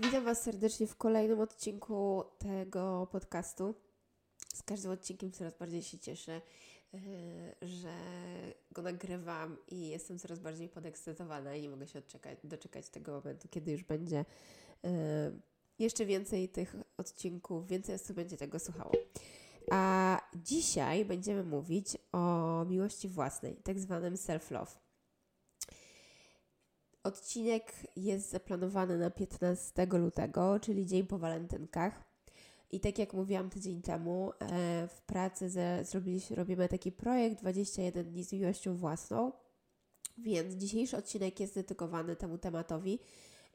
Witam Was serdecznie w kolejnym odcinku tego podcastu. Z każdym odcinkiem coraz bardziej się cieszę, yy, że go nagrywam i jestem coraz bardziej podekscytowana i nie mogę się odczekać, doczekać tego momentu, kiedy już będzie yy, jeszcze więcej tych odcinków, więcej osób będzie tego słuchało. A dzisiaj będziemy mówić o miłości własnej, tak zwanym self-love. Odcinek jest zaplanowany na 15 lutego, czyli dzień po walentynkach. I tak jak mówiłam tydzień temu, e, w pracy zrobiliśmy, robimy taki projekt 21 dni z miłością własną. Więc dzisiejszy odcinek jest dedykowany temu tematowi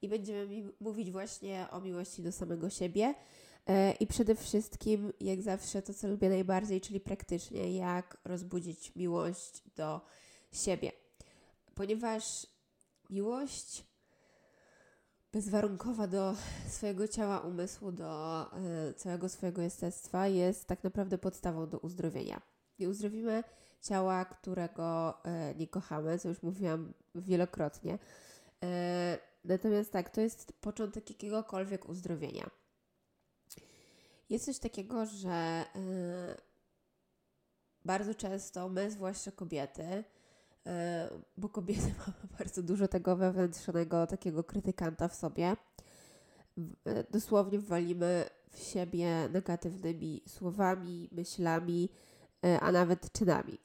i będziemy mówić właśnie o miłości do samego siebie. E, I przede wszystkim, jak zawsze, to co lubię najbardziej, czyli praktycznie, jak rozbudzić miłość do siebie. Ponieważ miłość bezwarunkowa do swojego ciała, umysłu, do y, całego swojego jestestwa jest tak naprawdę podstawą do uzdrowienia. Nie uzdrowimy ciała, którego y, nie kochamy, co już mówiłam wielokrotnie. Y, natomiast tak, to jest początek jakiegokolwiek uzdrowienia. Jest coś takiego, że bardzo często my, zwłaszcza kobiety, E, bo kobiety mamy bardzo dużo tego wewnętrznego takiego krytykanta w sobie. E, dosłownie walimy w siebie negatywnymi słowami, myślami, e, a nawet czynami.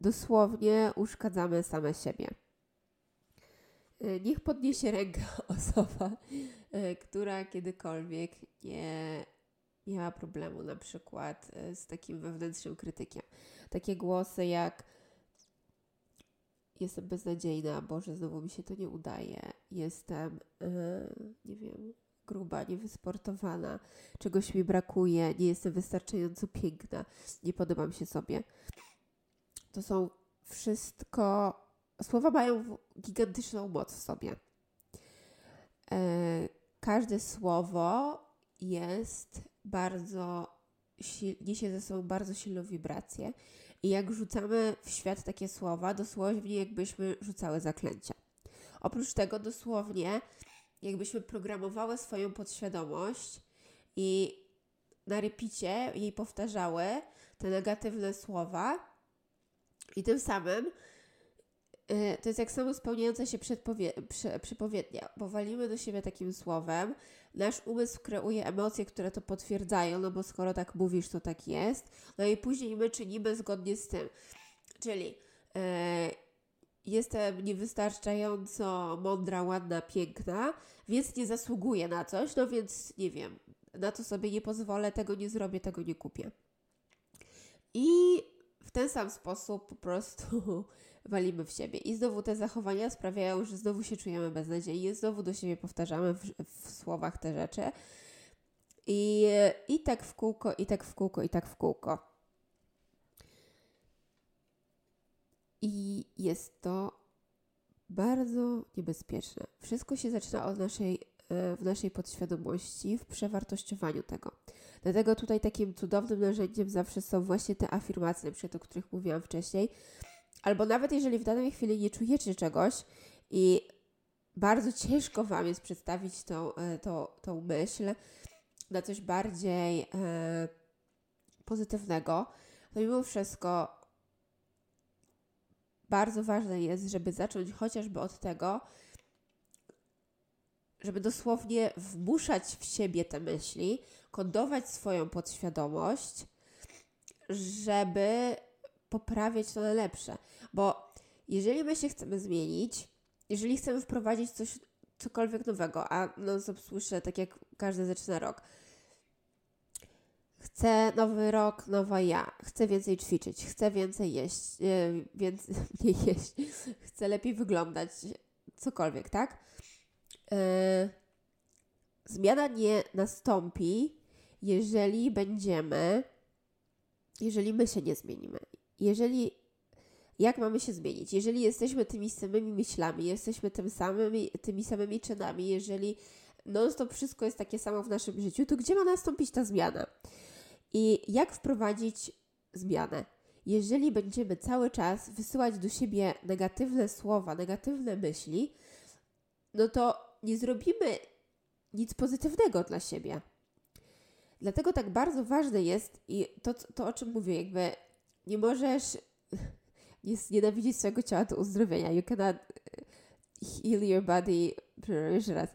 Dosłownie uszkadzamy same siebie. Niech podniesie rękę osoba, która kiedykolwiek nie miała problemu na przykład z takim wewnętrznym krytykiem. Takie głosy jak jestem beznadziejna, Boże, znowu mi się to nie udaje, jestem, yy, nie wiem, gruba, niewysportowana, czegoś mi brakuje, nie jestem wystarczająco piękna, nie podobam się sobie. To są wszystko, słowa mają gigantyczną moc w sobie. Yy, każde słowo jest bardzo, niesie ze sobą bardzo silną wibrację i jak rzucamy w świat takie słowa, dosłownie jakbyśmy rzucały zaklęcia. Oprócz tego dosłownie jakbyśmy programowały swoją podświadomość i na repicie jej powtarzały te negatywne słowa i tym samym Y, to jest jak samo spełniająca się przepowiednia, bo walimy do siebie takim słowem, nasz umysł kreuje emocje, które to potwierdzają, no bo skoro tak mówisz, to tak jest, no i później my czynimy zgodnie z tym. Czyli e, jestem niewystarczająco mądra, ładna, piękna, więc nie zasługuję na coś, no więc nie wiem, na to sobie nie pozwolę, tego nie zrobię, tego nie kupię. I w ten sam sposób po prostu walimy w siebie. I znowu te zachowania sprawiają, że znowu się czujemy beznadziejnie, znowu do siebie powtarzamy w, w słowach te rzeczy. I, I tak w kółko, i tak w kółko, i tak w kółko. I jest to bardzo niebezpieczne. Wszystko się zaczyna od naszej E, w naszej podświadomości, w przewartościowaniu tego. Dlatego tutaj takim cudownym narzędziem zawsze są właśnie te afirmacje, przed o których mówiłam wcześniej. Albo nawet jeżeli w danej chwili nie czujecie czegoś i bardzo ciężko Wam jest przedstawić tą, e, tą, tą myśl na coś bardziej e, pozytywnego, to mimo wszystko bardzo ważne jest, żeby zacząć chociażby od tego, żeby dosłownie wmuszać w siebie te myśli, kodować swoją podświadomość, żeby poprawiać to na lepsze. Bo jeżeli my się chcemy zmienić, jeżeli chcemy wprowadzić coś, cokolwiek nowego, a no co słyszę, tak jak każdy zaczyna rok, chcę nowy rok, nowa ja, chcę więcej ćwiczyć, chcę więcej jeść, yy, więcej, nie jeść, chcę lepiej wyglądać, cokolwiek, tak? yy, zmiana nie nastąpi, jeżeli będziemy, jeżeli my się nie zmienimy, jeżeli jak mamy się zmienić? Jeżeli jesteśmy tymi samymi myślami, jesteśmy tym samymi, tymi samymi czynami, jeżeli non-stop wszystko jest takie samo w naszym życiu, to gdzie ma nastąpić ta zmiana? I jak wprowadzić zmianę? Jeżeli będziemy cały czas wysyłać do siebie negatywne słowa, negatywne myśli, no to nie zrobimy nic pozytywnego dla siebie. Dlatego tak bardzo ważne jest i to, to o czym mówię, jakby nie możesz nienawidzić swojego ciała do uzdrowienia. You cannot heal your body, jeszcze raz,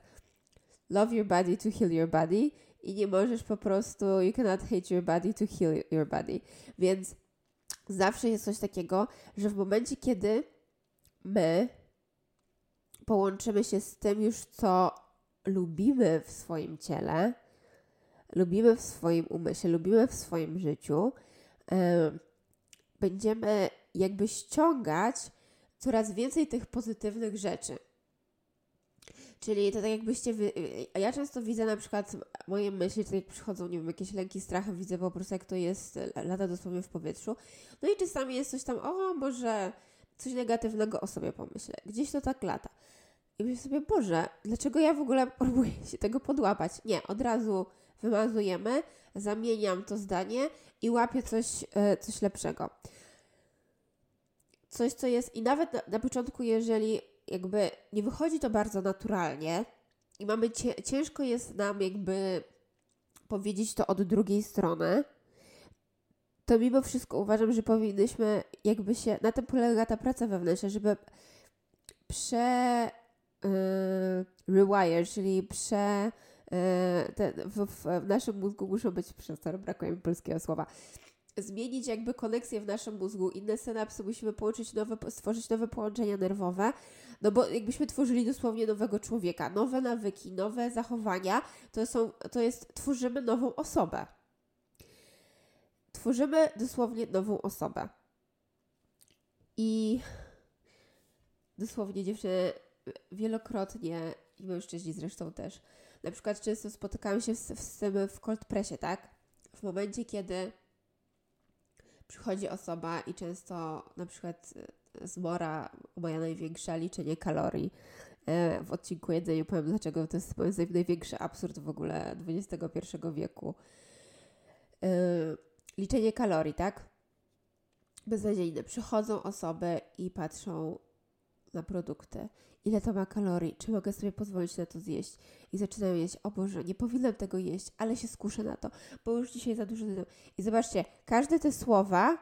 love your body to heal your body i nie możesz po prostu, you cannot hate your body to heal your body. Więc zawsze jest coś takiego, że w momencie, kiedy my połączymy się z tym już, co lubimy w swoim ciele, lubimy w swoim umyśle, lubimy w swoim życiu, yy, będziemy jakby ściągać coraz więcej tych pozytywnych rzeczy. Czyli to tak jakbyście wy... Ja często widzę na przykład moje myśli, tak jak przychodzą, nie wiem, jakieś lęki, strachy, widzę po prostu jak to jest, lata dosłownie w powietrzu. No i czasami jest coś tam, o może coś negatywnego o sobie pomyślę. Gdzieś to tak lata. I myślę sobie, Boże, dlaczego ja w ogóle próbuję się tego podłapać? Nie, od razu wymazujemy, zamieniam to zdanie i łapię coś, e, coś lepszego. Coś, co jest, i nawet na, na początku, jeżeli jakby nie wychodzi to bardzo naturalnie i mamy ciężko jest nam jakby powiedzieć to od drugiej strony, to mimo wszystko uważam, że powinnyśmy jakby się, na tym polega ta praca wewnętrzna, żeby prze yy, rewire, czyli prze yy, te, w, w, naszym mózgu muszą być, przez brakuje mi polskiego słowa, zmienić jakby koneksję w naszym mózgu, inne synapsy, musimy połączyć nowe, stworzyć nowe połączenia nerwowe, no bo jakbyśmy tworzyli dosłownie nowego człowieka, nowe nawyki, nowe zachowania, to, są, to jest, tworzymy nową osobę. Tworzymy dosłownie nową osobę. I dosłownie dziewczyny wielokrotnie, i mężczyźni zresztą też, na przykład często spotykałam się z, z tym w cold pressie, tak? W momencie, kiedy przychodzi osoba i często na przykład e, zmora, moja największa, liczenie kalorii. E, w odcinku jedzeniu powiem, dlaczego to jest moim największy absurd w ogóle XXI wieku. E, liczenie kalorii, tak? Beznadziejne. Przychodzą osoby i patrzą na produkty ile to ma kalorii, czy mogę sobie pozwolić na to zjeść. I zaczynam jeść, o Boże, nie powinnam tego jeść, ale się skuszę na to, bo już dzisiaj za dużo zjadłam. I zobaczcie, każde te słowa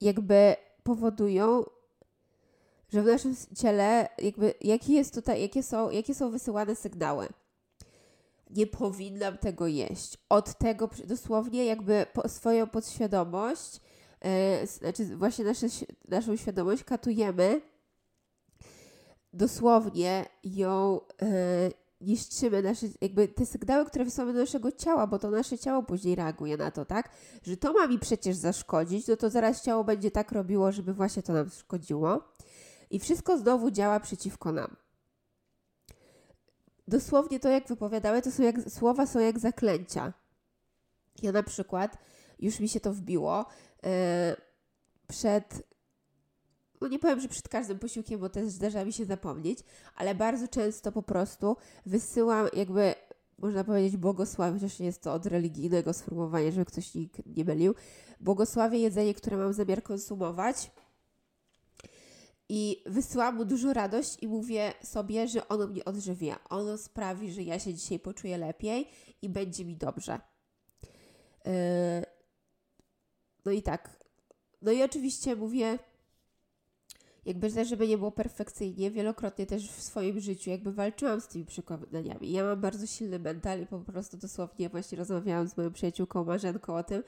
jakby powodują, że w naszym ciele jakby, jaki jest tutaj, jakie są, jakie są wysyłane sygnały. Nie powinnam tego jeść. Od tego dosłownie jakby po, swoją podświadomość, yy, znaczy właśnie nasze, naszą świadomość katujemy dosłownie ją e, niszczymy, nasze, jakby te sygnały, które wysyłamy do naszego ciała, bo to nasze ciało później reaguje na to, tak? Że to ma mi przecież zaszkodzić, no to zaraz ciało będzie tak robiło, żeby właśnie to nam szkodziło. I wszystko znowu działa przeciwko nam. Dosłownie to, jak wypowiadały, to są jak, słowa są jak zaklęcia. Ja na przykład, już mi się to wbiło, yy, przed no nie powiem, że przed każdym posiłkiem, bo też zdarza mi się zapomnieć, ale bardzo często po prostu wysyłam jakby, można powiedzieć, błogosławię, chociaż nie jest to od religijnego sformułowania, żeby ktoś nie mylił, błogosławię jedzenie, które mam zamiar konsumować i wysyłam mu dużo radość i mówię sobie, że ono mnie odżywia. Ono sprawi, że ja się dzisiaj poczuję lepiej i będzie mi dobrze. Yy, no i tak. No i oczywiście mówię, jakby też, żeby nie było perfekcyjnie, wielokrotnie też w swoim życiu jakby walczyłam z tymi przekonaniami. Ja mam bardzo silny mental i po prostu dosłownie właśnie rozmawiałam z moją przyjaciółką Marzenką o tym,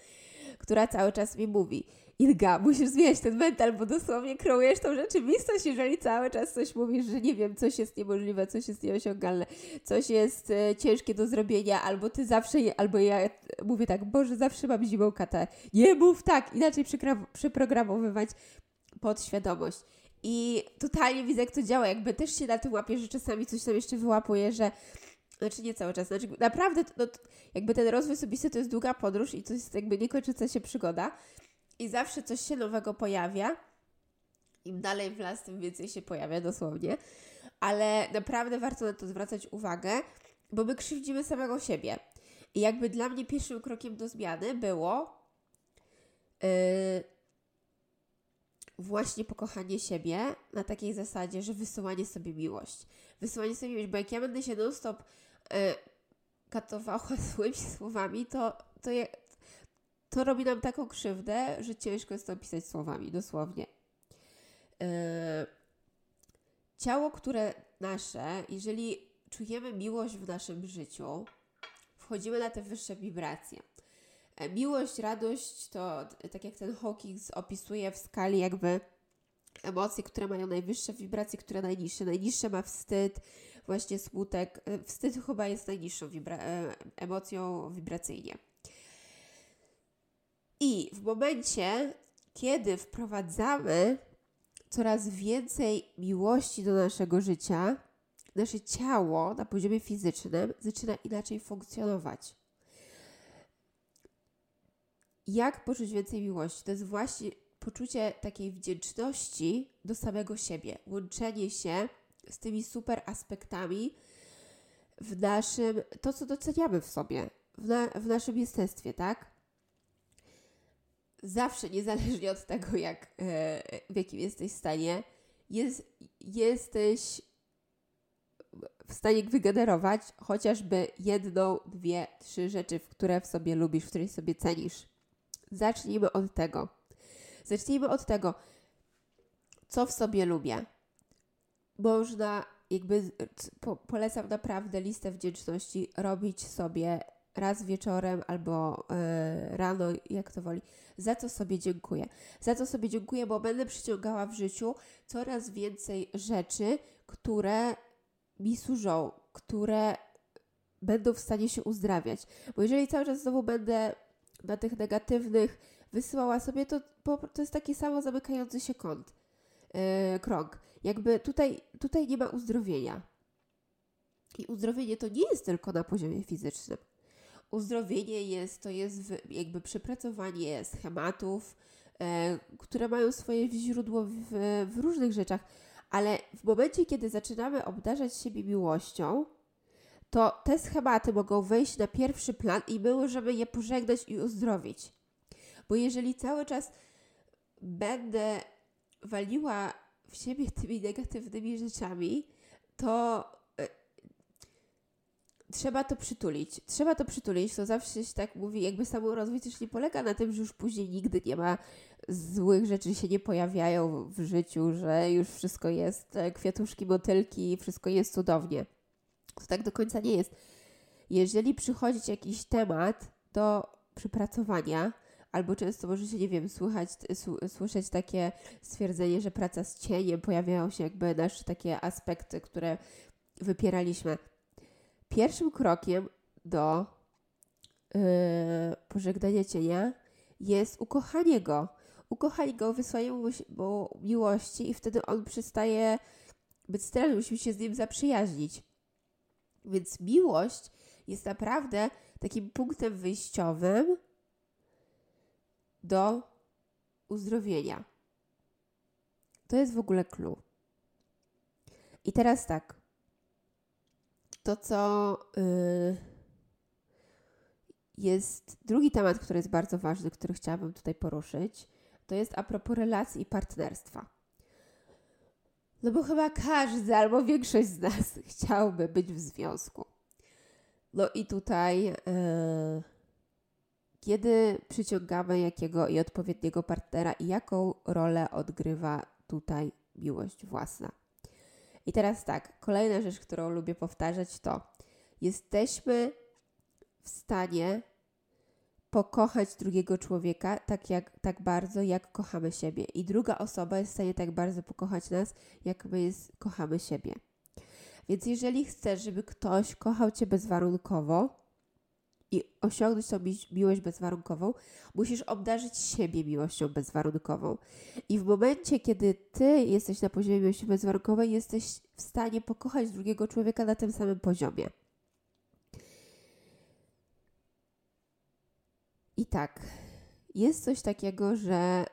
która cały czas mi mówi Ilga, musisz zmieniać ten mental, bo dosłownie kreujesz tą rzeczywistość, jeżeli cały czas coś mówisz, że nie wiem, coś jest niemożliwe, coś jest nieosiągalne, coś jest e, ciężkie do zrobienia, albo ty zawsze, albo ja mówię tak, Boże, zawsze mam zimą katę. Nie mów tak, inaczej przeprogramowywać podświadomość. I totalnie widzę, jak to działa. Jakby też się na tym łapie, że czasami coś tam jeszcze wyłapuje, że Znaczy nie cały czas, znaczy naprawdę no, jakby ten rozwój osobisty to jest długa podróż i to jest jakby niekończąca się przygoda i zawsze coś się nowego pojawia. Im dalej w las, tym więcej się pojawia dosłownie. Ale naprawdę warto na to zwracać uwagę, bo my krzywdzimy samego siebie. I jakby dla mnie pierwszym krokiem do zmiany było yy, właśnie pokochanie siebie na takiej zasadzie, że wysyłanie sobie miłość. Wysyłanie sobie miłość, bo jak ja będę się non-stop yy, katowała złymi słowami, to, to, je, to robi nam taką krzywdę, że ciężko jest to opisać słowami, dosłownie. Yy, ciało, które nasze, jeżeli czujemy miłość w naszym życiu, wchodzimy na te wyższe wibracje. E, miłość, radość to, tak jak ten Hawkins opisuje w skali jakby emocji, które mają najwyższe wibracje, które najniższe. Najniższe ma wstyd, właśnie smutek. E, wstyd chyba jest najniższą wibra e, emocją wibracyjnie. I w momencie, kiedy wprowadzamy coraz więcej miłości do naszego życia, nasze ciało na poziomie fizycznym zaczyna inaczej funkcjonować. Jak poczuć więcej miłości? To jest właśnie poczucie takiej wdzięczności do samego siebie, łączenie się z tymi super aspektami w naszym, to co doceniamy w sobie, w, na, w naszym jestestwie, tak? Zawsze, niezależnie od tego, jak, e, w jakim jesteś stanie, jest, jesteś w stanie wygenerować chociażby jedną, dwie, trzy rzeczy, które w sobie lubisz, w których sobie cenisz. Zacznijmy od tego. Zacznijmy od tego, co w sobie lubię. Można, jakby po, polecam naprawdę listę wdzięczności robić sobie raz wieczorem albo e, rano, jak to woli, za co sobie dziękuję. Za co sobie dziękuję, bo będę przyciągała w życiu coraz więcej rzeczy, które mi służą, które będą w stanie się uzdrawiać. Bo jeżeli cały czas znowu będę na tych negatywnych wysyłała sobie, to, to jest taki samo zamykający się kąt, yy, krąg. Jakby tutaj, tutaj nie ma uzdrowienia. I uzdrowienie to nie jest tylko na poziomie fizycznym. Uzdrowienie jest, to jest jakby przepracowanie schematów, yy, które mają swoje źródło w, w różnych rzeczach ale w momencie, kiedy zaczynamy obdarzać siebie miłością, to te schematy mogą wejść na pierwszy plan i my możemy je pożegnać i uzdrowić. Bo jeżeli cały czas będę waliła w siebie tymi negatywnymi rzeczami, to y, trzeba to przytulić. Trzeba to przytulić, to zawsze się tak mówi, jakby samorozwój też nie polega na tym, że już później nigdy nie ma złych rzeczy się nie pojawiają w życiu, że już wszystko jest e, kwiatuszki, motylki, wszystko jest cudownie. To tak do końca nie jest. Jeżeli przychodzi jakiś temat do przypracowania, albo często możecie, nie wiem, słychać, słyszeć takie stwierdzenie, że praca z cieniem, pojawiają się jakby nasze takie aspekty, które wypieraliśmy. Pierwszym krokiem do yy, pożegnania cienia jest ukochanie go ukochaj go, wysłaj mu miłości i wtedy on przestaje być straszny, musimy się z nim zaprzyjaźnić. Więc miłość jest naprawdę takim punktem wyjściowym do uzdrowienia. To jest w ogóle clue. I teraz tak. To, co yy, jest drugi temat, który jest bardzo ważny, który chciałabym tutaj poruszyć, to jest a propos relacji i partnerstwa. No bo chyba każdy albo większość z nas chciałby być w związku. No i tutaj, yy, kiedy przyciągamy jakiego i odpowiedniego partnera i jaką rolę odgrywa tutaj miłość własna. I teraz tak, kolejna rzecz, którą lubię powtarzać, to jesteśmy w stanie pokochać drugiego człowieka tak, jak, tak bardzo, jak kochamy siebie. I druga osoba jest w stanie tak bardzo pokochać nas, jak my jest, kochamy siebie. Więc jeżeli chcesz, żeby ktoś kochał Cię bezwarunkowo i osiągnąć tą miłość bezwarunkową, musisz obdarzyć siebie miłością bezwarunkową. I w momencie, kiedy Ty jesteś na poziomie miłości bezwarunkowej, jesteś w stanie pokochać drugiego człowieka na tym samym poziomie. Tak, jest coś takiego, że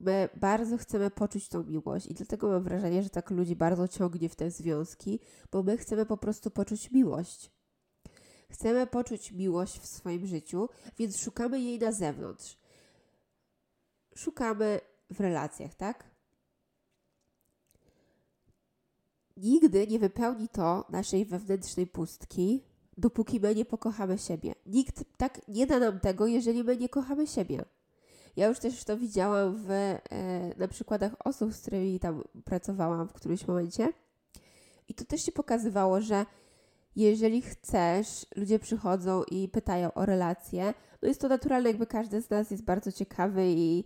my bardzo chcemy poczuć tą miłość i dlatego mam wrażenie, że tak ludzi bardzo ciągnie w te związki, bo my chcemy po prostu poczuć miłość. Chcemy poczuć miłość w swoim życiu, więc szukamy jej na zewnątrz. Szukamy w relacjach, tak? Nigdy nie wypełni to naszej wewnętrznej pustki, dopóki my nie pokochamy siebie. Nikt tak nie da nam tego, jeżeli my nie kochamy siebie. Ja już też to widziałam w, e, na przykładach osób, z którymi tam pracowałam w którymś momencie. I to też się pokazywało, że jeżeli chcesz, ludzie przychodzą i pytają o relacje, no jest to naturalne, jakby każdy z nas jest bardzo ciekawy i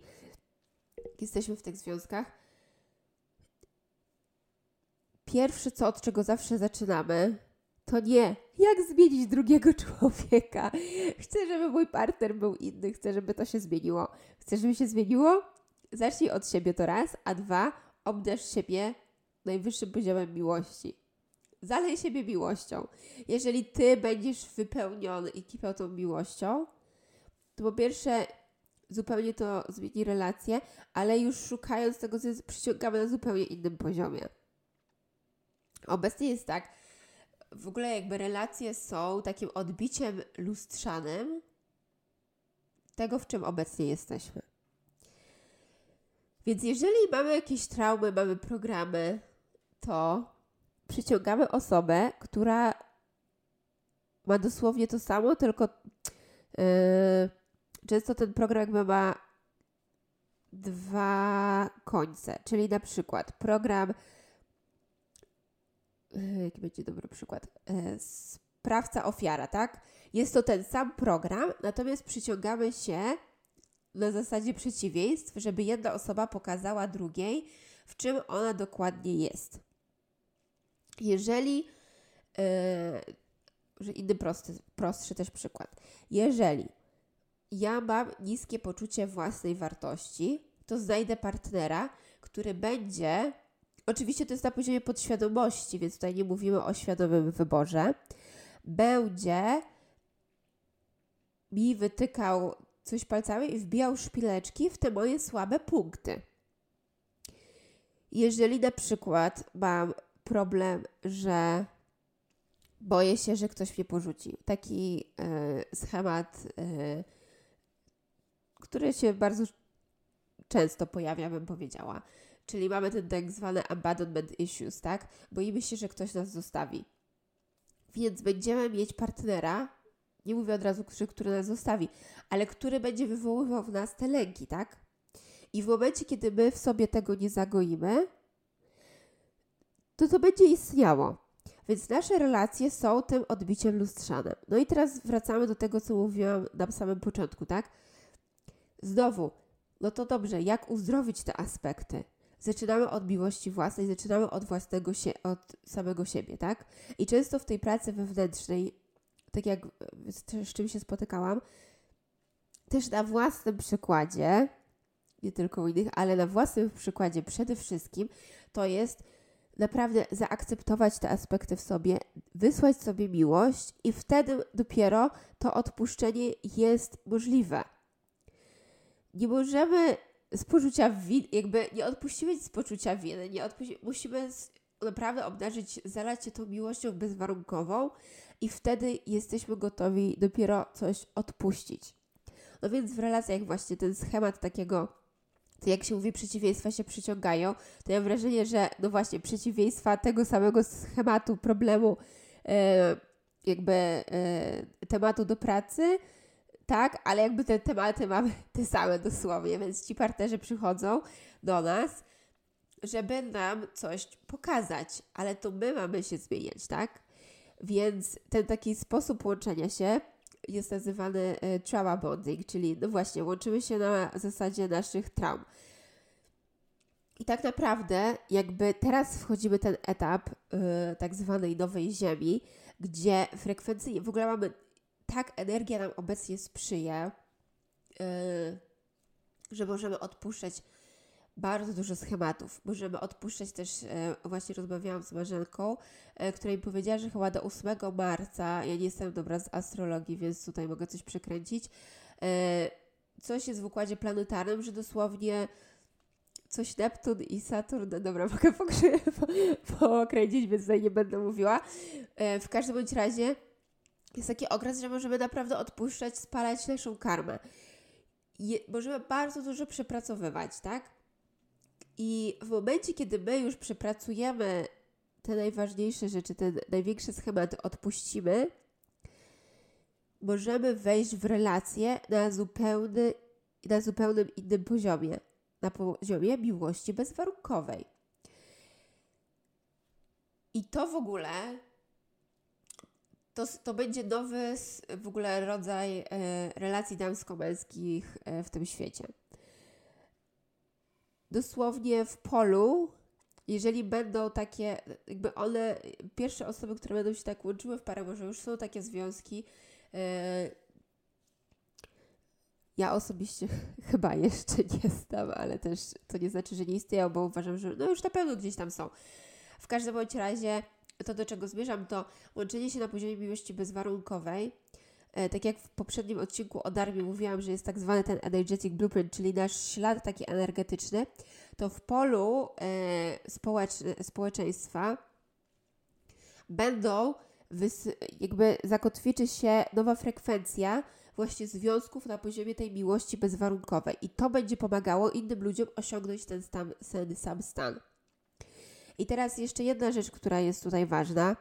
jesteśmy w tych związkach. Pierwsze, co od czego zawsze zaczynamy, to nie jak zmienić drugiego człowieka. Chcę, żeby mój partner był inny, chcę, żeby to się zmieniło. Chcę, żeby się zmieniło? Zacznij od siebie to raz, a dwa, obdarz siebie najwyższym poziomem miłości. Zalej siebie miłością. Jeżeli ty będziesz wypełniony i kipiał tą miłością, to po pierwsze zupełnie to zmieni relacje, ale już szukając tego, przyciągamy na zupełnie innym poziomie. Obecnie jest tak, w ogóle jakby relacje są takim odbiciem lustrzanym tego, w czym obecnie jesteśmy. Więc jeżeli mamy jakieś traumy, mamy programy, to przyciągamy osobę, która ma dosłownie to samo, tylko yy, często ten program ma dwa końce. Czyli na przykład program jaki będzie dobry przykład? E, sprawca ofiara, tak? Jest to ten sam program, natomiast przyciągamy się na zasadzie przeciwieństw, żeby jedna osoba pokazała drugiej, w czym ona dokładnie jest. Jeżeli, yy, inny prosty, prostszy też przykład. Jeżeli ja mam niskie poczucie własnej wartości, to znajdę partnera, który będzie Oczywiście to jest na poziomie podświadomości, więc tutaj nie mówimy o świadomym wyborze. Będzie mi wytykał coś palcami i wbijał szpileczki w te moje słabe punkty. Jeżeli na przykład mam problem, że boję się, że ktoś mnie porzuci, taki y, schemat, y, który się bardzo często pojawia, bym powiedziała Czyli mamy ten tak zwany abandonment issues, tak? Boimy się, że ktoś nas zostawi. Więc będziemy mieć partnera, nie mówię od razu, który, który nas zostawi, ale który będzie wywoływał w nas te lęki, tak? I w momencie, kiedy my w sobie tego nie zagoimy, to to będzie istniało. Więc nasze relacje są tym odbiciem lustrzanym. No i teraz wracamy do tego, co mówiłam na samym początku, tak? Znowu, no to dobrze, jak uzdrowić te aspekty? Zaczynamy od miłości własnej, zaczynamy od własnego się, od samego siebie, tak? I często w tej pracy wewnętrznej, tak jak z, czym się spotykałam, też na własnym przykładzie, nie tylko u innych, ale na własnym przykładzie przede wszystkim, to jest naprawdę zaakceptować te aspekty w sobie, wysłać sobie miłość i wtedy dopiero to odpuszczenie jest możliwe. Nie możemy z poczucia winy, jakby nie odpuścimy z poczucia winy, nie odpuści, musimy naprawdę obdarzyć, zalać się tą miłością bezwarunkową i wtedy jesteśmy gotowi dopiero coś odpuścić. No więc w relacjach właśnie ten schemat takiego, to jak się mówi, przeciwieństwa się przyciągają, to ja mam wrażenie, że no właśnie przeciwieństwa tego samego schematu, problemu, e, jakby e, tematu do pracy, tak, ale jakby te tematy mamy te same dosłownie, więc ci partnerzy przychodzą do nas, żeby nam coś pokazać, ale to my mamy się zmieniać, tak? Więc ten taki sposób łączenia się jest nazywany y, trauma bonding, czyli no właśnie, łączymy się na zasadzie naszych traum. I tak naprawdę, jakby teraz wchodzimy ten etap y, tak zwanej nowej ziemi, gdzie frekwencyjnie w ogóle mamy tak energia nam obecnie sprzyja, yy, że możemy odpuszczać bardzo dużo schematów. Możemy odpuszczać też, e, właśnie rozmawiałam z Marzenką, e, która mi powiedziała, że chyba do 8 marca, ja nie jestem dobra z astrologii, więc tutaj mogę coś przekręcić, e, coś jest w układzie planetarnym, że dosłownie coś Neptun i Saturn, no dobra, mogę pokręcić, więc tutaj nie będę mówiła. W każdym bądź razie jest taki okres, że możemy naprawdę odpuszczać, spalać naszą karmę. Je, możemy bardzo dużo przepracowywać, tak? I w momencie, kiedy my już przepracujemy te najważniejsze rzeczy, te największe schematy, odpuścimy, możemy wejść w relację na, zupełny, na zupełnym innym poziomie, na poziomie miłości bezwarunkowej. I to w ogóle to, to będzie nowy w ogóle rodzaj e, relacji damsko-męskich e, w tym świecie dosłownie w polu, jeżeli będą takie, jakby one, pierwsze osoby, które będą się tak łączyły w parę, może już są takie związki. E, ja osobiście chyba jeszcze nie znam, ale też to nie znaczy, że nie istnieją, bo uważam, że no już na pewno gdzieś tam są. W każdym bądź razie to, do czego zmierzam, to łączenie się na poziomie miłości bezwarunkowej E, tak jak w poprzednim odcinku o Darmie mówiłam, że jest tak zwany ten energetic blueprint, czyli nasz ślad taki energetyczny, to w polu e, społecz- społeczeństwa będą jakby zakotwiczy się nowa frekwencja właśnie związków na poziomie tej miłości bezwarunkowej i to będzie pomagało innym ludziom osiągnąć ten, stan, ten sam stan. I teraz jeszcze jedna rzecz, która jest tutaj ważna –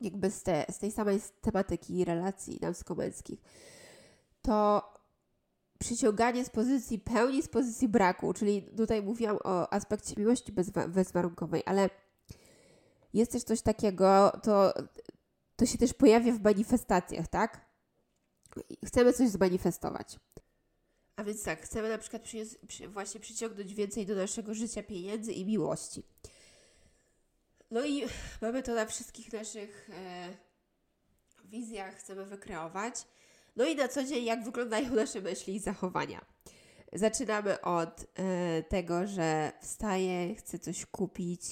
jakby z, te, z tej samej tematyki relacji damsko-męskich, to przyciąganie z pozycji pełni, z pozycji braku, czyli tutaj mówiłam o aspekcie miłości bezwa bezwarunkowej, ale jest też coś takiego, to, to się też pojawia w manifestacjach, tak? Chcemy coś zmanifestować. A więc tak, chcemy na przykład przy, właśnie przyciągnąć więcej do naszego życia pieniędzy i miłości. No i mamy to na wszystkich naszych e, wizjach, chcemy wykreować. No i na co dzień, jak wyglądają nasze myśli i zachowania. Zaczynamy od e, tego, że wstaję, chcę coś kupić,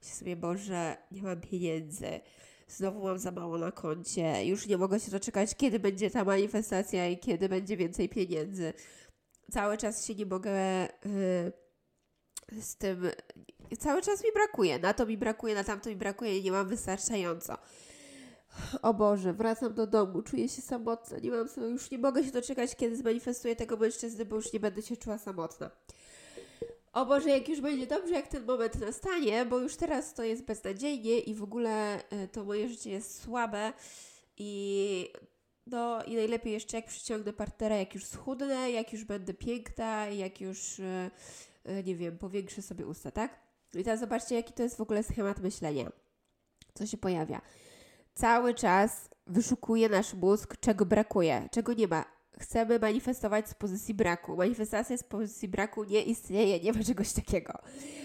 myślę sobie, Boże, nie mam pieniędzy, znowu mam za mało na koncie, już nie mogę się doczekać, kiedy będzie ta manifestacja i kiedy będzie więcej pieniędzy. Cały czas się nie mogę e, z tym cały czas mi brakuje. Na to mi brakuje, na tamto mi brakuje i nie mam wystarczająco. O Boże, wracam do domu, czuję się samotna, nie mam sobie, już nie mogę się doczekać, kiedy zmanifestuję tego mężczyzny, bo już nie będę się czuła samotna. O Boże, jak już będzie dobrze, jak ten moment nastanie, bo już teraz to jest beznadziejnie i w ogóle e, to moje życie jest słabe i no i najlepiej jeszcze jak przyciągnę partnera, jak już schudnę, jak już będę piękna, jak już, e, e, nie wiem, powiększę sobie usta, tak? I teraz zobaczcie, jaki to jest w ogóle schemat myślenia. Co się pojawia? Cały czas wyszukuje nasz mózg, czego brakuje, czego nie ma. Chcemy manifestować z pozycji braku. Manifestacja z pozycji braku nie istnieje, nie ma czegoś takiego.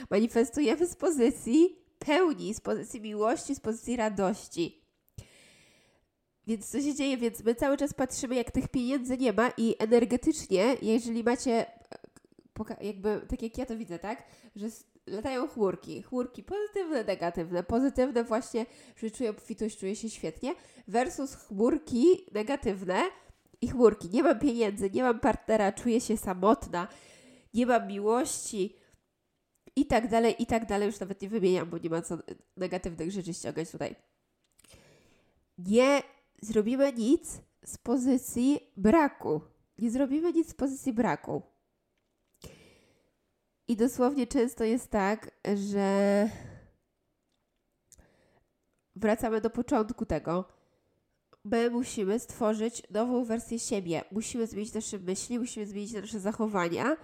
Manifestujemy z pozycji pełni, z pozycji miłości, z pozycji radości. Więc co się dzieje? Więc my cały czas patrzymy, jak tych pieniędzy nie ma i energetycznie, jeżeli macie, e, jakby, tak jak ja to widzę, tak, że latają chmurki. Chmurki pozytywne, negatywne. Pozytywne właśnie, że czuję obfitość, czuję się świetnie, versus chmurki negatywne i chmurki. Nie mam pieniędzy, nie mam partnera, czuję się samotna, nie mam miłości i tak dalej, i tak dalej. Już nawet nie wymieniam, bo nie ma co negatywnych rzeczy ściągać tutaj. Nie zrobimy nic z pozycji braku. Nie zrobimy nic z pozycji braku. I dosłownie często jest tak, że wracamy do początku tego. My musimy stworzyć nową wersję siebie. Musimy zmienić nasze myśli, musimy zmienić nasze zachowania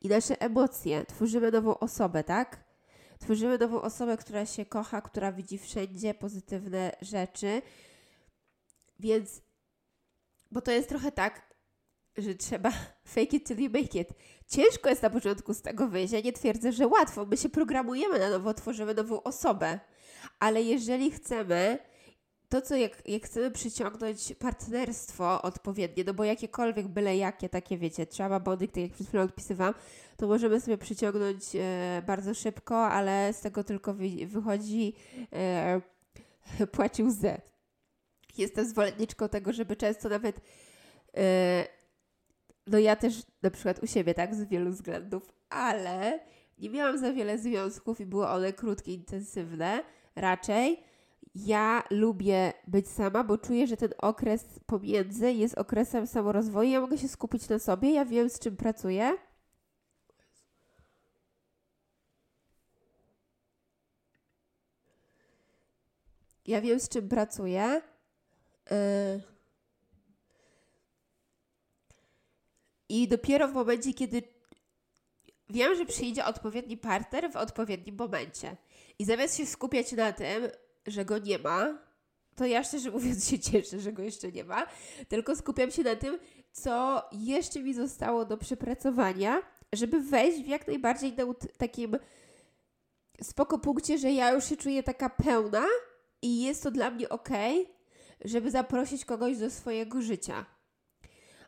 i nasze emocje. Tworzymy nową osobę, tak? Tworzymy nową osobę, która się kocha, która widzi wszędzie pozytywne rzeczy. Więc, bo to jest trochę tak, że trzeba fake it till you make it. Ciężko jest na początku z tego wyjść. Ja nie twierdzę, że łatwo. My się programujemy na nowo, tworzymy nową osobę. Ale jeżeli chcemy to, co jak, jak chcemy przyciągnąć partnerstwo odpowiednie, no bo jakiekolwiek, byle jakie, takie wiecie, trzeba body, tak jak przed chwilą odpisywałam, to możemy sobie przyciągnąć e, bardzo szybko, ale z tego tylko wy, wychodzi e, płaci łzę. Jestem zwolenniczką tego, żeby często nawet e, no ja też na przykład u siebie, tak, z wielu względów, ale nie miałam za wiele związków i były one krótkie, intensywne, raczej ja lubię być sama, bo czuję, że ten okres pomiędzy jest okresem samorozwoju. Ja mogę się skupić na sobie, ja wiem, z czym pracuję. Ja wiem, z czym pracuję. Yy. I dopiero w momencie, kiedy wiem, że przyjdzie odpowiedni partner w odpowiednim momencie. I zamiast się skupiać na tym, że go nie ma, to ja szczerze mówiąc się cieszę, że go jeszcze nie ma, tylko skupiam się na tym, co jeszcze mi zostało do przepracowania, żeby wejść w jak najbardziej na takim spoko punkcie, że ja już się czuję taka pełna i jest to dla mnie ok, żeby zaprosić kogoś do swojego życia.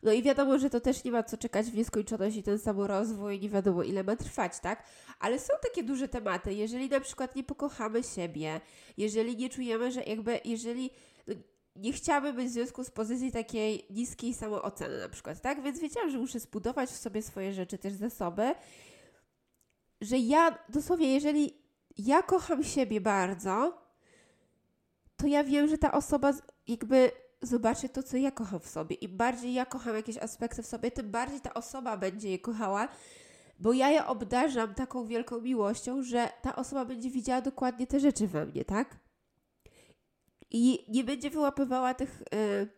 No i wiadomo, że to też nie ma co czekać w nieskończoność i ten samorozwój, nie wiadomo ile ma trwać, tak? Ale są takie duże tematy. Jeżeli na przykład nie pokochamy siebie, jeżeli nie czujemy, że jakby, jeżeli no, nie chciałabym być w związku z pozycji takiej niskiej samooceny na przykład, tak? Więc wiedziałam, że muszę zbudować w sobie swoje rzeczy, też zasoby, że ja dosłownie, jeżeli ja kocham siebie bardzo, to ja wiem, że ta osoba jakby zobaczy to, co ja kocham w sobie. Im bardziej ja kocham jakieś aspekty w sobie, tym bardziej ta osoba będzie je kochała, bo ja je obdarzam taką wielką miłością, że ta osoba będzie widziała dokładnie te rzeczy we mnie, tak? I nie będzie wyłapywała tych. Yy,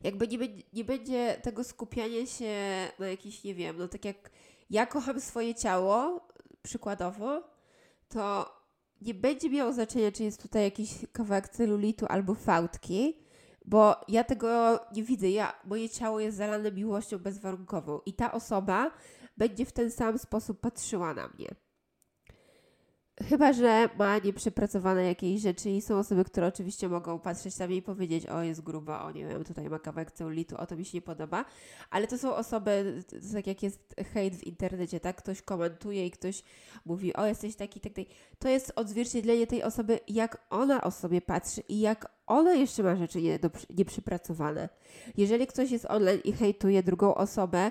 jakby nie, nie będzie tego skupiania się na jakiś, nie wiem, no tak jak ja kocham swoje ciało, przykładowo, to nie będzie miało znaczenia, czy jest tutaj jakiś kawałek celulitu albo fałdki, bo ja tego nie widzę. Ja, moje ciało jest zalane miłością bezwarunkową i ta osoba będzie w ten sam sposób patrzyła na mnie. Chyba, że ma nieprzepracowane jakieś rzeczy i są osoby, które oczywiście mogą patrzeć mnie i powiedzieć, o jest gruba, o nie wiem, tutaj ma kawałek celulitu, o to mi się nie podoba, ale to są osoby, tak jak jest hejt w internecie, tak, ktoś komentuje i ktoś mówi, o jesteś taki, tak, tak. To jest odzwierciedlenie tej osoby, jak ona o sobie patrzy i jak ona jeszcze ma rzeczy nieprzypracowane. Jeżeli ktoś jest online i hejtuje drugą osobę,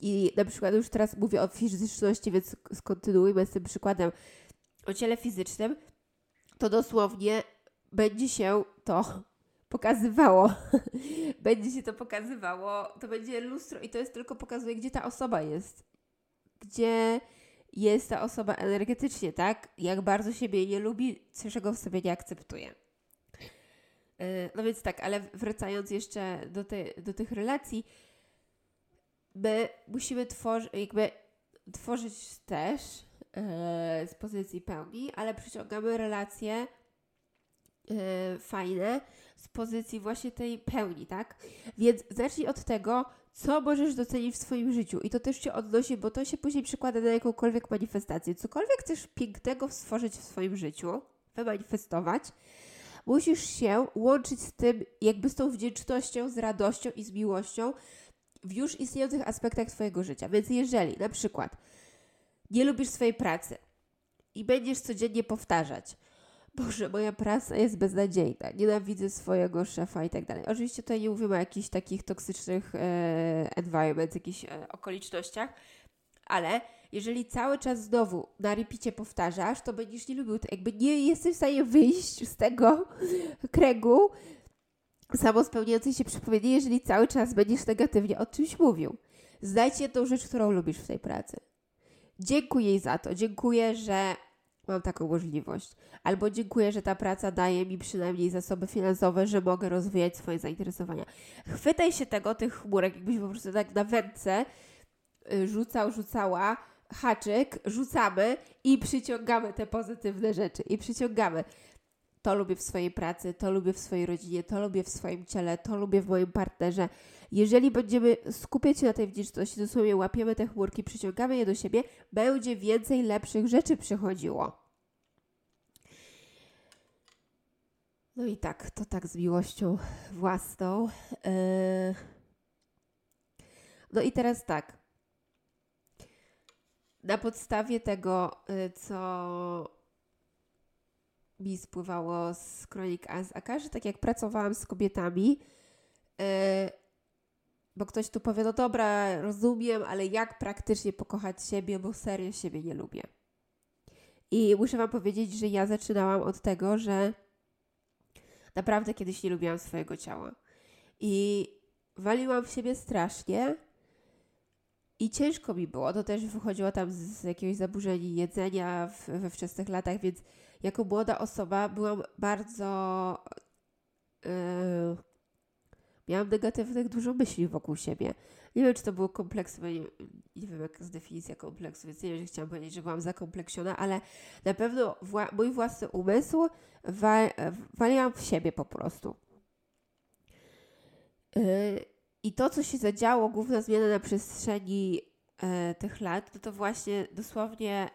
i na przykład już teraz mówię o fizyczności, więc skontynuujmy z tym przykładem, o ciele fizycznym, to dosłownie będzie się to pokazywało. będzie się to pokazywało. To będzie lustro i to jest tylko pokazuje, gdzie ta osoba jest. Gdzie jest ta osoba energetycznie, tak? Jak bardzo siebie nie lubi, czego w sobie nie akceptuje. E, no więc tak, ale wracając jeszcze do, te, do tych relacji, my musimy tworzyć, jakby tworzyć też z pozycji pełni, ale przyciągamy relacje e, fajne z pozycji właśnie tej pełni, tak? Więc zacznij od tego, co możesz docenić w swoim życiu. I to też się odnosi, bo to się później przykłada na jakąkolwiek manifestację. Cokolwiek chcesz pięknego stworzyć w swoim życiu, wymanifestować, musisz się łączyć z tym, jakby z tą wdzięcznością, z radością i z miłością w już istniejących aspektach Twojego życia. Więc jeżeli na przykład nie lubisz swojej pracy i będziesz codziennie powtarzać, Boże, moja praca jest beznadziejna, nienawidzę swojego szefa i tak dalej. Oczywiście tutaj nie mówimy o jakichś takich toksycznych e, environment, jakichś e, okolicznościach, ale jeżeli cały czas znowu na repicie powtarzasz, to będziesz nie lubił, jakby nie jesteś w stanie wyjść z tego kręgu samospełniającej się przypomnienie, jeżeli cały czas będziesz negatywnie o czymś mówił. Znajdź jedną rzecz, którą lubisz w tej pracy. Dziękuję jej za to. Dziękuję, że mam taką możliwość. Albo dziękuję, że ta praca daje mi przynajmniej zasoby finansowe, że mogę rozwijać swoje zainteresowania. Chwytaj się tego, tych chmurek, jakbyś po prostu tak na wędce y, rzucał, rzucała haczyk, rzucamy i przyciągamy te pozytywne rzeczy. I przyciągamy. To lubię w swojej pracy, to lubię w swojej rodzinie, to lubię w swoim ciele, to lubię w moim partnerze. Jeżeli będziemy skupiać się na tej wdzięczności, dosłownie łapiemy te chmurki, przyciągamy je do siebie, będzie więcej lepszych rzeczy przychodziło. No i tak, to tak z miłością własną. Yy... No i teraz tak. Na podstawie tego, y, co mi spływało z kronik Azaka, że tak jak pracowałam z kobietami, yy, bo ktoś tu powie, no dobra, rozumiem, ale jak praktycznie pokochać siebie, bo serio siebie nie lubię. I muszę Wam powiedzieć, że ja zaczynałam od tego, że naprawdę kiedyś nie lubiłam swojego ciała. I waliłam w siebie strasznie. I ciężko mi było. To też wychodziło tam z jakiegoś zaburzenia jedzenia w, we wczesnych latach, więc jako młoda osoba byłam bardzo. Yy, miałam negatywnych dużo myśli wokół siebie. Nie wiem, czy to było kompleks, nie, nie wiem, jaka jest definicja kompleksu, więc nie wiem, że chciałam powiedzieć, że byłam zakompleksiona, ale na pewno wła mój własny umysł wa waliłam w siebie po prostu. Yy, I to, co się zadziało, główna zmiana na przestrzeni yy, tych lat, to to właśnie dosłownie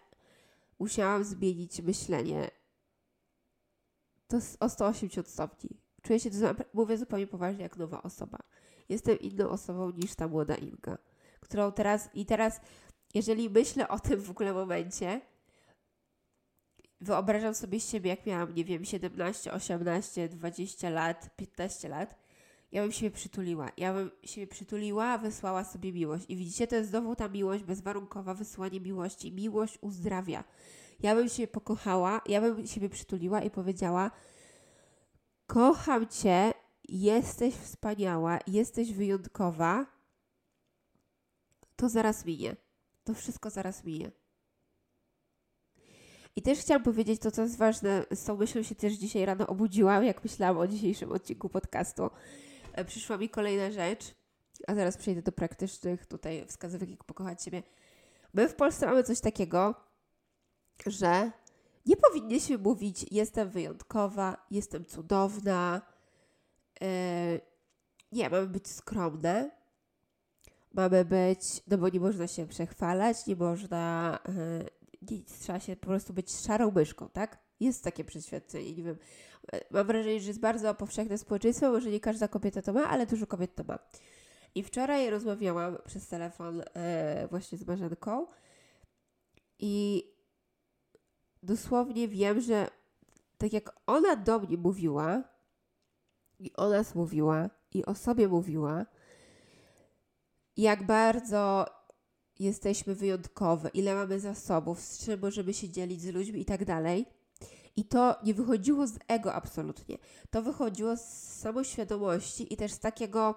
musiałam zmienić myślenie. To o 180 stopni. Czuję się, mówię zupełnie poważnie, jak nowa osoba. Jestem inną osobą niż ta młoda Inga, którą teraz, i teraz, jeżeli myślę o tym w ogóle momencie, wyobrażam sobie siebie, jak miałam, nie wiem, 17, 18, 20 lat, 15 lat, ja bym siebie przytuliła. Ja bym siebie przytuliła, wysłała sobie miłość. I widzicie, to jest znowu ta miłość bezwarunkowa, wysłanie miłości. Miłość uzdrawia. Ja bym się pokochała, ja bym siebie przytuliła i powiedziała: Kocham cię, jesteś wspaniała, jesteś wyjątkowa. To zaraz minie. To wszystko zaraz minie. I też chciałam powiedzieć to, co jest ważne, z tą myślą się też dzisiaj rano obudziłam, jak myślałam o dzisiejszym odcinku podcastu. E, przyszła mi kolejna rzecz, a zaraz przejdę do praktycznych tutaj wskazówek, jak pokochać siebie. My w Polsce mamy coś takiego, że nie powinniśmy mówić jestem wyjątkowa, jestem cudowna. Yy, nie, mamy być skromne. Mamy być, no bo nie można się przechwalać, nie można, yy, nie, trzeba się po prostu być szarą myszką, tak? Jest takie przeświadczenie, nie wiem. Mam wrażenie, że jest bardzo powszechne społeczeństwo, może nie każda kobieta to ma, ale dużo kobiet to ma. I wczoraj rozmawiałam przez telefon właśnie z Marzenką i dosłownie wiem, że tak jak ona do mnie mówiła, i o nas mówiła, i o sobie mówiła, jak bardzo jesteśmy wyjątkowe, ile mamy zasobów, z czym możemy się dzielić z ludźmi i tak dalej. I to nie wychodziło z ego absolutnie. To wychodziło z samoświadomości i też z takiego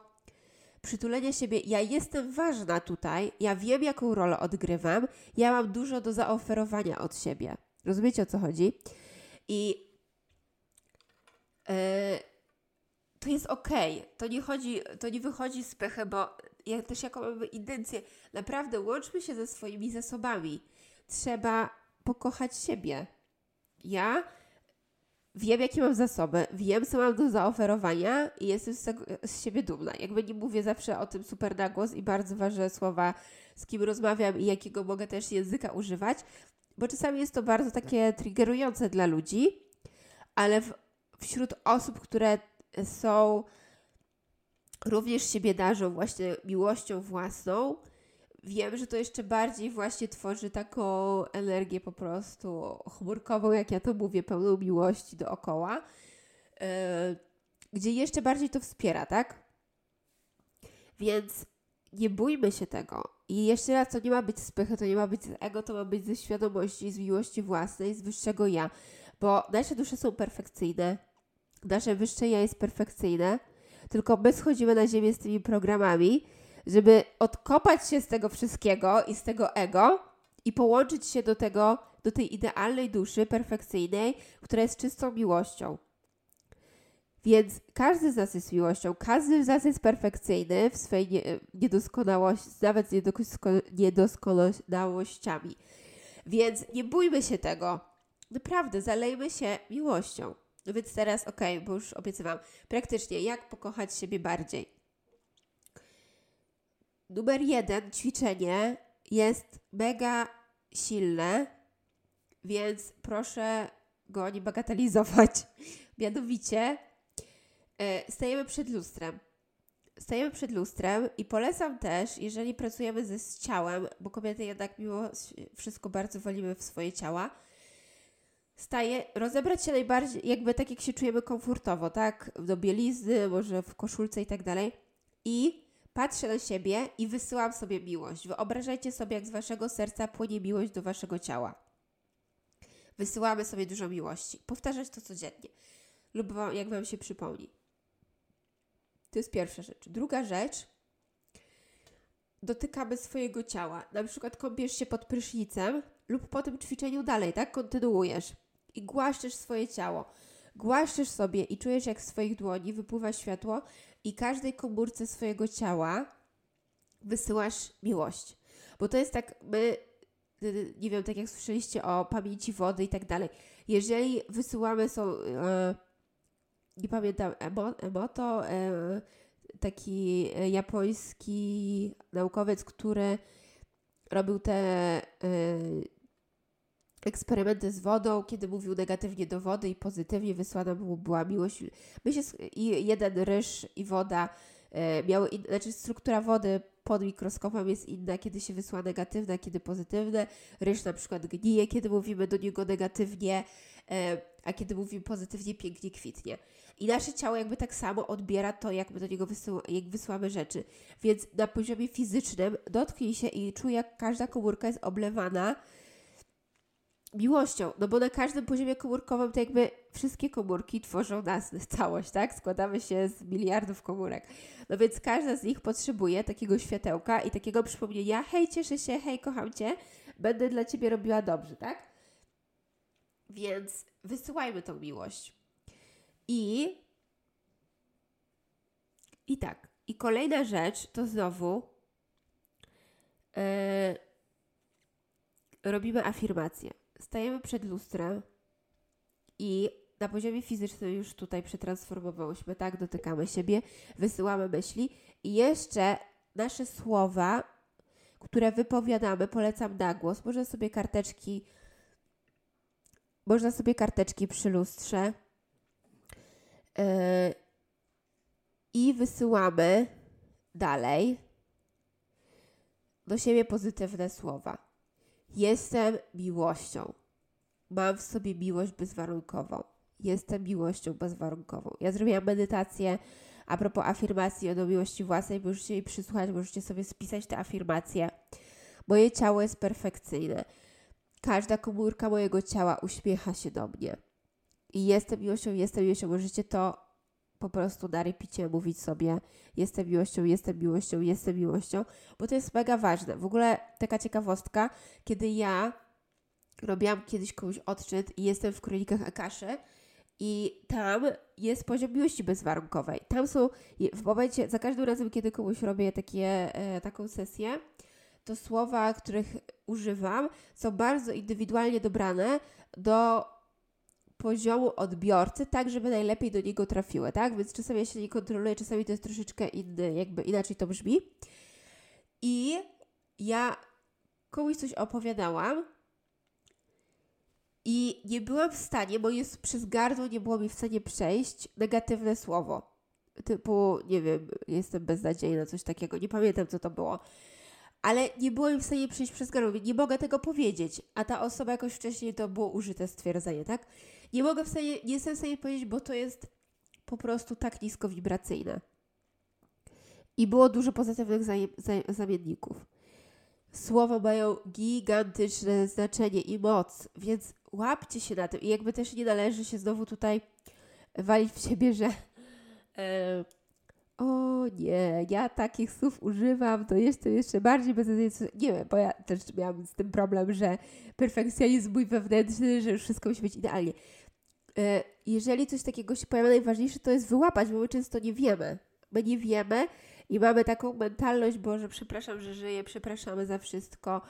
przytulenia siebie. Ja jestem ważna tutaj, ja wiem, jaką rolę odgrywam, ja mam dużo do zaoferowania od siebie. Rozumiecie o co chodzi? I yy, to jest okej. To nie chodzi, to nie wychodzi z pechy, bo ja też jaką mamy intencję, naprawdę łączmy się ze swoimi zasobami. Trzeba pokochać siebie. Ja wiem, jakie mam zasoby, wiem, co mam do zaoferowania i jestem z, tego, z siebie dumna. Jakby nie mówię zawsze o tym super na głos i bardzo ważne słowa, z kim rozmawiam i jakiego mogę też języka używać, bo czasami jest to bardzo takie triggerujące dla ludzi, ale w, wśród osób, które są również siebie darzą właśnie miłością własną, wiem, że to jeszcze bardziej właśnie tworzy taką energię po prostu chmurkową, jak ja to mówię, pełną miłości dookoła, yy, gdzie jeszcze bardziej to wspiera, tak? Więc nie bójmy się tego. I jeszcze raz, to nie ma być z pychy, to nie ma być z ego, to ma być ze świadomości, z miłości własnej, z wyższego ja. Bo nasze dusze są perfekcyjne, nasze wyższe ja jest perfekcyjne, tylko my schodzimy na ziemię z tymi programami, żeby odkopać się z tego wszystkiego i z tego ego i połączyć się do tego, do tej idealnej duszy perfekcyjnej, która jest czystą miłością. Więc każdy z nas jest miłością, każdy z nas jest perfekcyjny w nie, niedoskonałości, nawet z niedoskonałościami. Więc nie bójmy się tego. Naprawdę, zalejmy się miłością. No więc teraz, okay, bo już obiecywałam, praktycznie, jak pokochać siebie bardziej? Numer jeden, ćwiczenie jest mega silne, więc proszę go nie bagatelizować Mianowicie stajemy przed lustrem. Stajemy przed lustrem i polecam też, jeżeli pracujemy ze z ciałem, bo kobiety jednak mimo wszystko bardzo wolimy w swoje ciała, staje, rozebrać się najbardziej, jakby tak jak się czujemy komfortowo, tak? Do bielizny, może w koszulce i tak dalej. I patrzę na siebie i wysyłam sobie miłość. Wyobrażajcie sobie, jak z waszego serca płynie miłość do waszego ciała. Wysyłamy sobie dużo miłości. Powtarzać to codziennie. Lub jak wam się przypomni. To jest pierwsza rzecz. Druga rzecz. Dotykamy swojego ciała. Na przykład kąpiesz się pod prysznicem lub po tym ćwiczeniu dalej, tak? Kontynuujesz i głaszczesz swoje ciało. Głaszczesz sobie i czujesz, jak z swoich dłoni wypływa światło i każdej komórce swojego ciała wysyłasz miłość. Bo to jest tak, my, nie wiem, tak jak słyszeliście o pamięci wody i tak dalej. Jeżeli wysyłamy są, e, nie pamiętam, emo, Emoto, e, taki japoński naukowiec, który robił te e, eksperymenty z wodą, kiedy mówił negatywnie do wody i pozytywnie wysłana mu była miłość. My się, I jeden ryż i woda e, miały, in, znaczy struktura wody pod mikroskopem jest inna, kiedy się wysła negatywna, kiedy pozytywne. Ryż na przykład gnije, kiedy mówimy do niego negatywnie, e, a kiedy mówimy pozytywnie, pięknie kwitnie. I nasze ciało jakby tak samo odbiera to, jak my do niego wysyła, jak wysyłamy rzeczy. Więc na poziomie fizycznym dotknij się i czuj, jak każda komórka jest oblewana miłością, no bo na każdym poziomie komórkowym to jakby wszystkie komórki tworzą nas, całość, tak? Składamy się z miliardów komórek. No więc każda z nich potrzebuje takiego światełka i takiego przypomnienia, hej, cieszę się, hej, kocham Cię, będę dla Ciebie robiła dobrze, tak? Więc wysyłajmy tą miłość. I i tak. I kolejna rzecz to znowu yy, robimy afirmację stajemy przed lustrem i na poziomie fizycznym już tutaj przetransformowałyśmy, tak? Dotykamy siebie, wysyłamy myśli i jeszcze nasze słowa, które wypowiadamy, polecam na głos. Można sobie karteczki, można sobie karteczki przy lustrze yy, i wysyłamy dalej do siebie pozytywne słowa. Jestem miłością. Mam w sobie miłość bezwarunkową. Jestem miłością bezwarunkową. Ja zrobiłam medytację a propos afirmacji o miłości własnej. Możecie jej przysłuchać, możecie sobie spisać te afirmacje. Moje ciało jest perfekcyjne. Każda komórka mojego ciała uśmiecha się do mnie. I jestem miłością, jestem miłością. Możecie to po prostu na repicie mówić sobie jestem miłością, jestem miłością, jestem miłością, bo to jest mega ważne. W ogóle taka ciekawostka, kiedy ja robiłam kiedyś komuś odczyt i jestem w kronikach Akaszy i tam jest poziom miłości bezwarunkowej. Tam są, w momencie, za każdym razem, kiedy komuś robię takie, e, taką sesję, to słowa, których używam, są bardzo indywidualnie dobrane do poziomu odbiorcy, tak żeby najlepiej do niego trafiły, tak? Więc czasami ja się nie kontroluję, czasami to jest troszeczkę inny, jakby inaczej to brzmi. I ja komuś coś opowiadałam i nie byłam w stanie, bo jest przez gardło nie było mi w stanie przejść negatywne słowo. Typu, nie wiem, jestem beznadziejna, coś takiego. Nie pamiętam, co to było ale nie byłem w stanie przejść przez gardło. Nie mogę tego powiedzieć, a ta osoba jakoś wcześniej to było użyte stwierdzenie, tak? Nie mogę w stanie, nie jestem w stanie powiedzieć, bo to jest po prostu tak nisko wibracyjne. I było dużo pozytywnych zamienników. Słowa mają gigantyczne znaczenie i moc, więc łapcie się na tym. I jakby też nie należy się znowu tutaj walić w siebie, że e, o nie, ja takich słów używam, to jestem jeszcze bardziej beznadziejny. Nie wiem, bo ja też miałam z tym problem, że perfekcjonizm mój wewnętrzny, że już wszystko musi być idealnie. E, jeżeli coś takiego się pojawia, najważniejsze to jest wyłapać, bo my często nie wiemy. My nie wiemy i mamy taką mentalność, Boże, przepraszam, że żyję, przepraszamy za wszystko.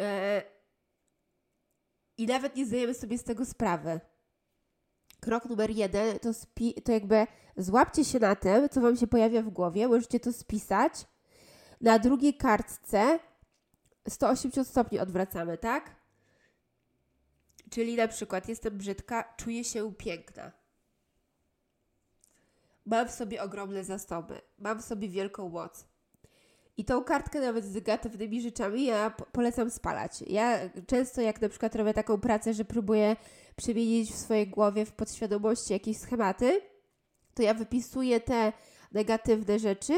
E, I nawet nie zdajemy sobie z tego sprawy krok numer jeden to, spi- to jakby złapcie się na tym, co Wam się pojawia w głowie, możecie to spisać. Na drugiej kartce 180 stopni odwracamy, tak? Czyli na przykład jestem brzydka, czuję się piękna. mam w sobie ogromne zasoby, mam w sobie wielką moc. I tą kartkę nawet z negatywnymi rzeczami ja polecam spalać. Ja często jak na przykład robię taką pracę, że próbuję przemienić w swojej głowie, w podświadomości jakieś schematy, to ja wypisuję te negatywne rzeczy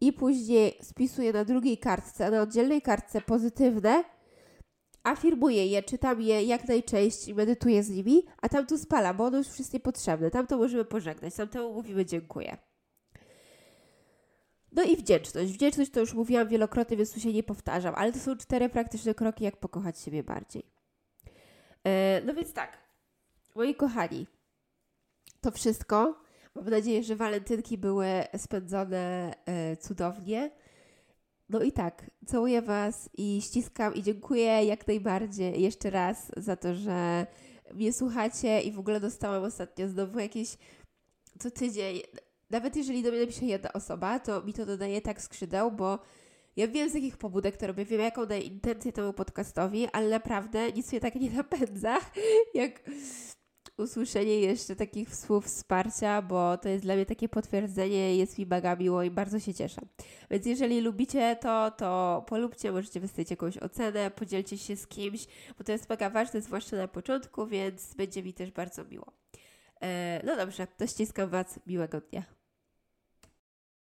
i później spisuję na drugiej kartce, na oddzielnej kartce pozytywne, afirmuję je, czytam je jak najczęściej, medytuję z nimi, a tam tu spala, bo ono już wszystko niepotrzebne. Tam to możemy pożegnać, tam temu mówimy dziękuję. No i wdzięczność. Wdzięczność to już mówiłam wielokrotnie, więc tu się nie powtarzam, ale to są cztery praktyczne kroki, jak pokochać siebie bardziej. E, no więc tak, moi kochani, to wszystko. Mam nadzieję, że walentynki były spędzone e, cudownie. No i tak, całuję Was i ściskam i dziękuję jak najbardziej jeszcze raz za to, że mnie słuchacie i w ogóle dostałam ostatnio znowu jakieś co tydzień nawet jeżeli do mnie napisze jedna osoba, to mi to dodaje tak skrzydeł, bo ja wiem z jakich pobudek to robię, wiem jaką daję intencję temu podcastowi, ale naprawdę nic mnie tak nie napędza, jak usłyszenie jeszcze takich słów wsparcia, bo to jest dla mnie takie potwierdzenie, jest mi mega miło i bardzo się cieszę. Więc jeżeli lubicie to, to polubcie, możecie wystawić jakąś ocenę, podzielcie się z kimś, bo to jest mega ważne, zwłaszcza na początku, więc będzie mi też bardzo miło. E, no dobrze, to ściskam Was, miłego dnia.